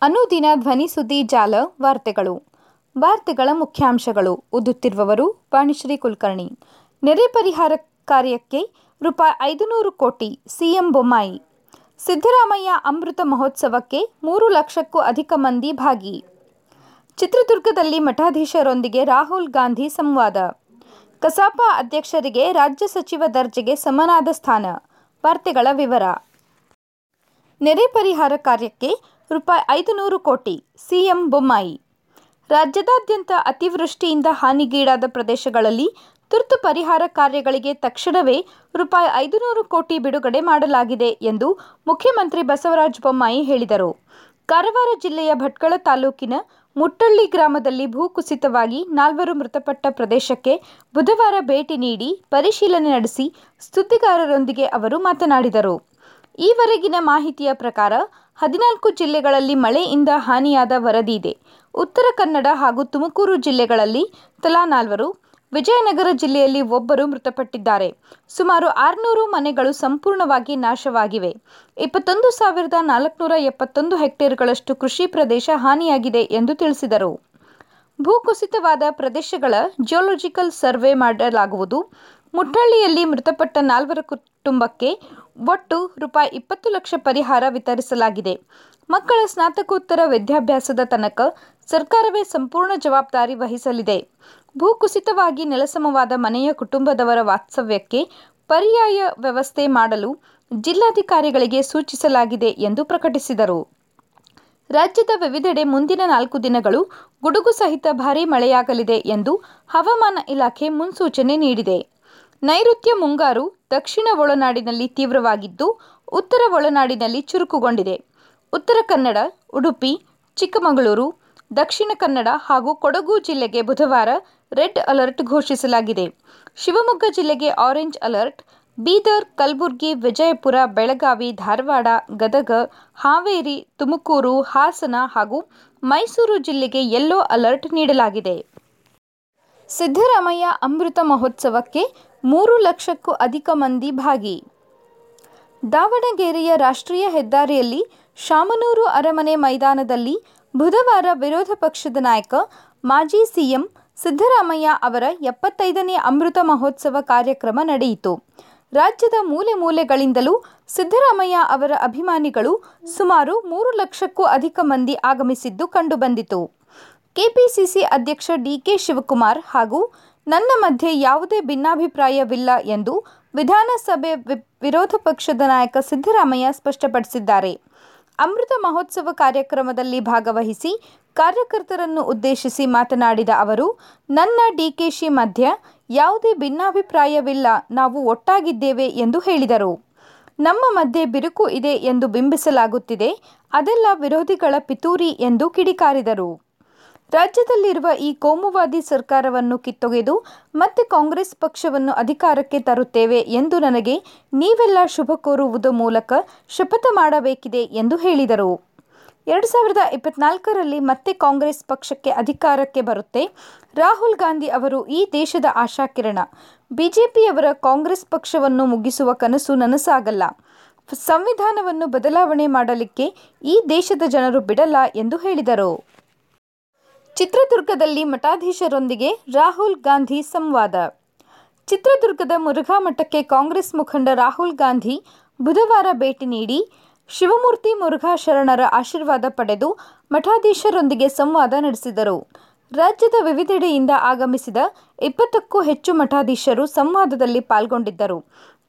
ಅನುದಿನ ಧ್ವನಿ ಸುದ್ದಿ ಜಾಲ ವಾರ್ತೆಗಳು. ವಾರ್ತೆಗಳ ಮುಖ್ಯಾಂಶಗಳು. ಓದುತ್ತಿರುವವರು ವಾಣಿಶ್ರೀ ಕುಲಕರ್ಣಿ. ನೆರೆ ಪರಿಹಾರ ಕಾರ್ಯಕ್ಕೆ ರೂಪಾಯಿ ಐದುನೂರು ಕೋಟಿ ಸಿಎಂ ಬೊಮ್ಮಾಯಿ. ಸಿದ್ದರಾಮಯ್ಯ ಅಮೃತ ಮಹೋತ್ಸವಕ್ಕೆ ಮೂರು ಲಕ್ಷಕ್ಕೂ ಅಧಿಕ ಮಂದಿ ಭಾಗಿ. ಚಿತ್ರದುರ್ಗದಲ್ಲಿ ಮಠಾಧೀಶರೊಂದಿಗೆ ರಾಹುಲ್ ಗಾಂಧಿ ಸಂವಾದ. ಕಸಾಪ ಅಧ್ಯಕ್ಷರಿಗೆ ರಾಜ್ಯ ಸಚಿವ ದರ್ಜೆಗೆ ಸಮನಾದ ಸ್ಥಾನ. ವಾರ್ತೆಗಳ ವಿವರ. ನೆರೆ ಪರಿಹಾರ ಕಾರ್ಯಕ್ಕೆ ರೂಪಾಯಿ ಐದುನೂರು ಕೋಟಿ ಸಿಎಂ ಬೊಮ್ಮಾಯಿ. ರಾಜ್ಯದಾದ್ಯಂತ ಅತಿವೃಷ್ಟಿಯಿಂದ ಹಾನಿಗೀಡಾದ ಪ್ರದೇಶಗಳಲ್ಲಿ ತುರ್ತು ಪರಿಹಾರ ಕಾರ್ಯಗಳಿಗೆ ತಕ್ಷಣವೇ ರೂಪಾಯಿ ಐದುನೂರು ಕೋಟಿ ಬಿಡುಗಡೆ ಮಾಡಲಾಗಿದೆ ಎಂದು ಮುಖ್ಯಮಂತ್ರಿ ಬಸವರಾಜ ಬೊಮ್ಮಾಯಿ ಹೇಳಿದರು. ಕಾರವಾರ ಜಿಲ್ಲೆಯ ಭಟ್ಕಳ ತಾಲೂಕಿನ ಮುಟ್ಟಳ್ಳಿ ಗ್ರಾಮದಲ್ಲಿ ಭೂಕುಸಿತವಾಗಿ ನಾಲ್ವರು ಮೃತಪಟ್ಟ ಪ್ರದೇಶಕ್ಕೆ ಬುಧವಾರ ಭೇಟಿ ನೀಡಿ ಪರಿಶೀಲನೆ ನಡೆಸಿ ಸುದ್ದಿಗಾರರೊಂದಿಗೆ ಅವರು ಮಾತನಾಡಿದರು. ಈವರೆಗಿನ ಮಾಹಿತಿಯ ಪ್ರಕಾರ ಹದಿನಾಲ್ಕು ಜಿಲ್ಲೆಗಳಲ್ಲಿ ಮಳೆಯಿಂದ ಹಾನಿಯಾದ ವರದಿ ಇದೆ. ಉತ್ತರ ಕನ್ನಡ ಹಾಗೂ ತುಮಕೂರು ಜಿಲ್ಲೆಗಳಲ್ಲಿ ತಲಾ ನಾಲ್ವರು, ವಿಜಯನಗರ ಜಿಲ್ಲೆಯಲ್ಲಿ ಒಬ್ಬರು ಮೃತಪಟ್ಟಿದ್ದಾರೆ. ಸುಮಾರು ಆರುನೂರು ಮನೆಗಳು ಸಂಪೂರ್ಣವಾಗಿ ನಾಶವಾಗಿವೆ. ಇಪ್ಪತ್ತೊಂದು ಸಾವಿರದ ನಾಲ್ಕುನೂರ ಎಪ್ಪತ್ತೊಂದು ಹೆಕ್ಟೇರ್ಗಳಷ್ಟು ಕೃಷಿ ಪ್ರದೇಶ ಹಾನಿಯಾಗಿದೆ ಎಂದು ತಿಳಿಸಿದರು. ಭೂಕುಸಿತವಾದ ಪ್ರದೇಶಗಳ ಜಿಯೋಲಜಿಕಲ್ ಸರ್ವೆ ಮಾಡಲಾಗುವುದು. ಮುಟ್ಟಳ್ಳಿಯಲ್ಲಿ ಮೃತಪಟ್ಟ ನಾಲ್ವರ ಕುಟುಂಬಕ್ಕೆ ಒಟ್ಟು ರೂಪಾಯಿ ಇಪ್ಪತ್ತು ಲಕ್ಷ ಪರಿಹಾರ ವಿತರಿಸಲಾಗಿದೆ. ಮಕ್ಕಳ ಸ್ನಾತಕೋತ್ತರ ವಿದ್ಯಾಭ್ಯಾಸದ ತನಕ ಸರ್ಕಾರವೇ ಸಂಪೂರ್ಣ ಜವಾಬ್ದಾರಿ ವಹಿಸಲಿದೆ. ಭೂಕುಸಿತವಾಗಿ ನೆಲಸಮವಾದ ಮನೆಯ ಕುಟುಂಬದವರ ವಾಸ್ತವ್ಯಕ್ಕೆ ಪರ್ಯಾಯ ವ್ಯವಸ್ಥೆ ಮಾಡಲು ಜಿಲ್ಲಾಧಿಕಾರಿಗಳಿಗೆ ಸೂಚಿಸಲಾಗಿದೆ ಎಂದು ಪ್ರಕಟಿಸಿದರು. ರಾಜ್ಯದ ವಿವಿಧೆಡೆ ಮುಂದಿನ ನಾಲ್ಕು ದಿನಗಳು ಗುಡುಗು ಸಹಿತ ಭಾರೀ ಮಳೆಯಾಗಲಿದೆ ಎಂದು ಹವಾಮಾನ ಇಲಾಖೆ ಮುನ್ಸೂಚನೆ ನೀಡಿದೆ. ನೈಋತ್ಯ ಮುಂಗಾರು ದಕ್ಷಿಣ ಒಳನಾಡಿನಲ್ಲಿ ತೀವ್ರವಾಗಿದ್ದು, ಉತ್ತರ ಒಳನಾಡಿನಲ್ಲಿ ಚುರುಕುಗೊಂಡಿದೆ. ಉತ್ತರ ಕನ್ನಡ, ಉಡುಪಿ, ಚಿಕ್ಕಮಗಳೂರು, ದಕ್ಷಿಣ ಕನ್ನಡ ಹಾಗೂ ಕೊಡಗು ಜಿಲ್ಲೆಗೆ ಬುಧವಾರ ರೆಡ್ ಅಲರ್ಟ್ ಘೋಷಿಸಲಾಗಿದೆ. ಶಿವಮೊಗ್ಗ ಜಿಲ್ಲೆಗೆ ಆರೆಂಜ್ ಅಲರ್ಟ್, ಬೀದರ್, ಕಲಬುರಗಿ, ವಿಜಯಪುರ, ಬೆಳಗಾವಿ, ಧಾರವಾಡ, ಗದಗ, ಹಾವೇರಿ, ತುಮಕೂರು, ಹಾಸನ ಹಾಗೂ ಮೈಸೂರು ಜಿಲ್ಲೆಗೆ ಯೆಲ್ಲೋ ಅಲರ್ಟ್ ನೀಡಲಾಗಿದೆ. ಸಿದ್ದರಾಮಯ್ಯ ಅಮೃತ ಮಹೋತ್ಸವಕ್ಕೆ ಮೂರು ಲಕ್ಷಕ್ಕೂ ಅಧಿಕ ಮಂದಿ ಭಾಗಿ. ದಾವಣಗೆರೆಯ ರಾಷ್ಟ್ರೀಯ ಹೆದ್ದಾರಿಯಲ್ಲಿ ಶಾಮನೂರು ಅರಮನೆ ಮೈದಾನದಲ್ಲಿ ಬುಧವಾರ ವಿರೋಧ ಪಕ್ಷದ ನಾಯಕ, ಮಾಜಿ ಸಿಎಂ ಸಿದ್ದರಾಮಯ್ಯ ಅವರ ಎಪ್ಪತ್ತೈದನೇ ಅಮೃತ ಮಹೋತ್ಸವ ಕಾರ್ಯಕ್ರಮ ನಡೆಯಿತು. ರಾಜ್ಯದ ಮೂಲೆ ಮೂಲೆಗಳಿಂದಲೂ ಸಿದ್ದರಾಮಯ್ಯ ಅವರ ಅಭಿಮಾನಿಗಳು ಸುಮಾರು ಮೂರು ಲಕ್ಷಕ್ಕೂ ಅಧಿಕ ಮಂದಿ ಆಗಮಿಸಿದ್ದು ಕಂಡುಬಂದಿತು. ಕೆಪಿಸಿಸಿ ಅಧ್ಯಕ್ಷ ಡಿಕೆ ಶಿವಕುಮಾರ್ ಹಾಗೂ ನನ್ನ ಮಧ್ಯೆ ಯಾವುದೇ ಭಿನ್ನಾಭಿಪ್ರಾಯವಿಲ್ಲ ಎಂದು ವಿಧಾನಸಭೆ ವಿರೋಧ ಪಕ್ಷದ ನಾಯಕ ಸಿದ್ದರಾಮಯ್ಯ ಸ್ಪಷ್ಟಪಡಿಸಿದ್ದಾರೆ. ಅಮೃತ ಮಹೋತ್ಸವ ಕಾರ್ಯಕ್ರಮದಲ್ಲಿ ಭಾಗವಹಿಸಿ ಕಾರ್ಯಕರ್ತರನ್ನು ಉದ್ದೇಶಿಸಿ ಮಾತನಾಡಿದ ಅವರು, ನನ್ನ ಡಿಕೆಶಿ ಮಧ್ಯ ಯಾವುದೇ ಭಿನ್ನಾಭಿಪ್ರಾಯವಿಲ್ಲ, ನಾವು ಒಟ್ಟಾಗಿದ್ದೇವೆ ಎಂದು ಹೇಳಿದರು. ನಮ್ಮ ಮಧ್ಯೆ ಬಿರುಕು ಇದೆ ಎಂದು ಬಿಂಬಿಸಲಾಗುತ್ತಿದೆ, ಅದೆಲ್ಲ ವಿರೋಧಿಗಳ ಪಿತೂರಿ ಎಂದು ಕಿಡಿಕಾರಿದರು. ರಾಜ್ಯದಲ್ಲಿರುವ ಈ ಕೋಮುವಾದಿ ಸರ್ಕಾರವನ್ನು ಕಿತ್ತೊಗೆದು ಮತ್ತೆ ಕಾಂಗ್ರೆಸ್ ಪಕ್ಷವನ್ನು ಅಧಿಕಾರಕ್ಕೆ ತರುತ್ತೇವೆ ಎಂದು ನನಗೆ ನೀವೆಲ್ಲ ಶುಭ ಕೋರುವುದರ ಮೂಲಕ ಶಪಥ ಮಾಡಬೇಕಿದೆ ಎಂದು ಹೇಳಿದರು. ಎರಡು ಸಾವಿರದ ಇಪ್ಪತ್ನಾಲ್ಕರಲ್ಲಿ ಮತ್ತೆ ಕಾಂಗ್ರೆಸ್ ಪಕ್ಷಕ್ಕೆ ಅಧಿಕಾರಕ್ಕೆ ಬರುತ್ತೆ ರಾಹುಲ್ ಗಾಂಧಿ ಅವರು ಈ ದೇಶದ ಆಶಾಕಿರಣ. ಬಿಜೆಪಿಯವರ ಕಾಂಗ್ರೆಸ್ ಪಕ್ಷವನ್ನು ಮುಗಿಸುವ ಕನಸು ನನಸಾಗಲ್ಲ. ಸಂವಿಧಾನವನ್ನು ಬದಲಾವಣೆ ಮಾಡಲಿಕ್ಕೆ ಈ ದೇಶದ ಜನರು ಬಿಡಲ್ಲ ಎಂದು ಹೇಳಿದರು. ಚಿತ್ರದುರ್ಗದಲ್ಲಿ ಮಠಾಧೀಶರೊಂದಿಗೆ ರಾಹುಲ್ ಗಾಂಧಿ ಸಂವಾದ. ಚಿತ್ರದುರ್ಗದ ಮುರುಘಾ ಮಠಕ್ಕೆ ಕಾಂಗ್ರೆಸ್ ಮುಖಂಡ ರಾಹುಲ್ ಗಾಂಧಿ ಬುಧವಾರ ಭೇಟಿ ನೀಡಿ ಶಿವಮೂರ್ತಿ ಮುರುಘಾ ಶರಣರ ಆಶೀರ್ವಾದ ಪಡೆದು ಮಠಾಧೀಶರೊಂದಿಗೆ ಸಂವಾದ ನಡೆಸಿದರು. ರಾಜ್ಯದ ವಿವಿಧೆಡೆಯಿಂದ ಆಗಮಿಸಿದ ಇಪ್ಪತ್ತಕ್ಕೂ ಹೆಚ್ಚು ಮಠಾಧೀಶರು ಸಂವಾದದಲ್ಲಿ ಪಾಲ್ಗೊಂಡಿದ್ದರು.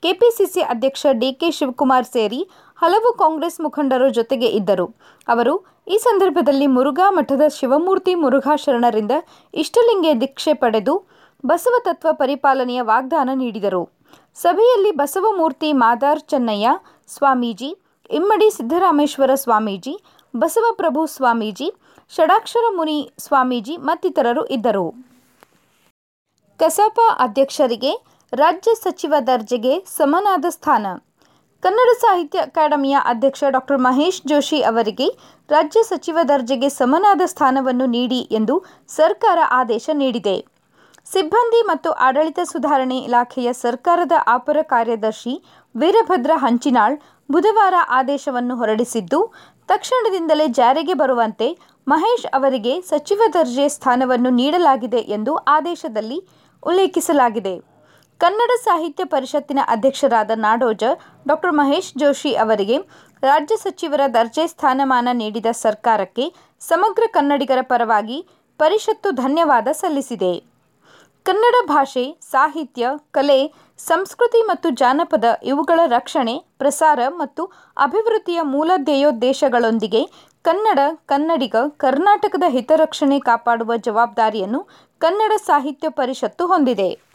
ಕೆಪಿಸಿಸಿ ಅಧ್ಯಕ್ಷ ಡಿಕೆ ಶಿವಕುಮಾರ್ ಸೇರಿ ಹಲವು ಕಾಂಗ್ರೆಸ್ ಮುಖಂಡರು ಜೊತೆಗೆ ಇದ್ದರು. ಅವರು, ಈ ಸಂದರ್ಭದಲ್ಲಿ ಮುರುಘಾ ಮಠದ ಶಿವಮೂರ್ತಿ ಮುರುಘಾ ಶರಣರಿಂದ ಇಷ್ಟಲಿಂಗೆ ದೀಕ್ಷೆ ಪಡೆದು ಬಸವ ತತ್ವ ಪರಿಪಾಲನೆಯ ವಾಗ್ದಾನ ನೀಡಿದರು. ಸಭೆಯಲ್ಲಿ ಬಸವಮೂರ್ತಿ ಮಾದಾರ್ ಚೆನ್ನಯ್ಯ ಸ್ವಾಮೀಜಿ, ಇಮ್ಮಡಿ ಸಿದ್ದರಾಮೇಶ್ವರ ಸ್ವಾಮೀಜಿ ಬಸವಪ್ರಭು ಸ್ವಾಮೀಜಿ, ಷಡಾಕ್ಷರ ಮುನಿ ಸ್ವಾಮೀಜಿ ಮತ್ತಿತರರು ಇದ್ದರು. ಕಸಾಪ ಅಧ್ಯಕ್ಷರಿಗೆ, ರಾಜ್ಯ ಸಚಿವ ದರ್ಜೆಗೆ ಸಮನಾದ ಸ್ಥಾನ. ಕನ್ನಡ ಸಾಹಿತ್ಯ ಅಕಾಡೆಮಿಯ ಅಧ್ಯಕ್ಷ ಡಾಕ್ಟರ್ ಮಹೇಶ್ ಜೋಶಿ ಅವರಿಗೆ ರಾಜ್ಯ ಸಚಿವ ದರ್ಜೆಗೆ ಸಮನಾದ ಸ್ಥಾನವನ್ನು ನೀಡಿ ಎಂದು ಸರ್ಕಾರ ಆದೇಶ ನೀಡಿದೆ ಸಿಬ್ಬಂದಿ ಮತ್ತು ಆಡಳಿತ ಸುಧಾರಣೆ ಇಲಾಖೆಯ ಸರ್ಕಾರದ ಅಪರ ಕಾರ್ಯದರ್ಶಿ ವೀರಭದ್ರ ಹಂಚಿನಾಳ್ ಬುಧವಾರ ಆದೇಶವನ್ನು ಹೊರಡಿಸಿದ್ದು, ತಕ್ಷಣದಿಂದಲೇ ಜಾರಿಗೆ ಬರುವಂತೆ ಮಹೇಶ್ ಅವರಿಗೆ ಸಚಿವ ದರ್ಜೆ ಸ್ಥಾನವನ್ನು ನೀಡಲಾಗಿದೆ ಎಂದು ಆದೇಶದಲ್ಲಿ ಉಲ್ಲೇಖಿಸಲಾಗಿದೆ. ಕನ್ನಡ ಸಾಹಿತ್ಯ ಪರಿಷತ್ತಿನ ಅಧ್ಯಕ್ಷರಾದ ನಾಡೋಜ ಡಾಕ್ಟರ್ ಮಹೇಶ್ ಜೋಶಿ ಅವರಿಗೆ ರಾಜ್ಯ ಸಚಿವರ ದರ್ಜೆ ಸ್ಥಾನಮಾನ ನೀಡಿದ ಸರ್ಕಾರಕ್ಕೆ ಸಮಗ್ರ ಕನ್ನಡಿಗರ ಪರವಾಗಿ ಪರಿಷತ್ತು ಧನ್ಯವಾದ ಸಲ್ಲಿಸಿದೆ. ಕನ್ನಡ ಭಾಷೆ, ಸಾಹಿತ್ಯ, ಕಲೆ, ಸಂಸ್ಕೃತಿ ಮತ್ತು ಜಾನಪದ ಇವುಗಳ ರಕ್ಷಣೆ, ಪ್ರಸಾರ ಮತ್ತು ಅಭಿವೃದ್ಧಿಯ ಮೂಲ ಧ್ಯೇಯೋದ್ದೇಶಗಳೊಂದಿಗೆ ಕನ್ನಡ, ಕನ್ನಡಿಗ, ಕರ್ನಾಟಕದ ಹಿತರಕ್ಷಣೆ ಕಾಪಾಡುವ ಜವಾಬ್ದಾರಿಯನ್ನು ಕನ್ನಡ ಸಾಹಿತ್ಯ ಪರಿಷತ್ತು ಹೊಂದಿದೆ.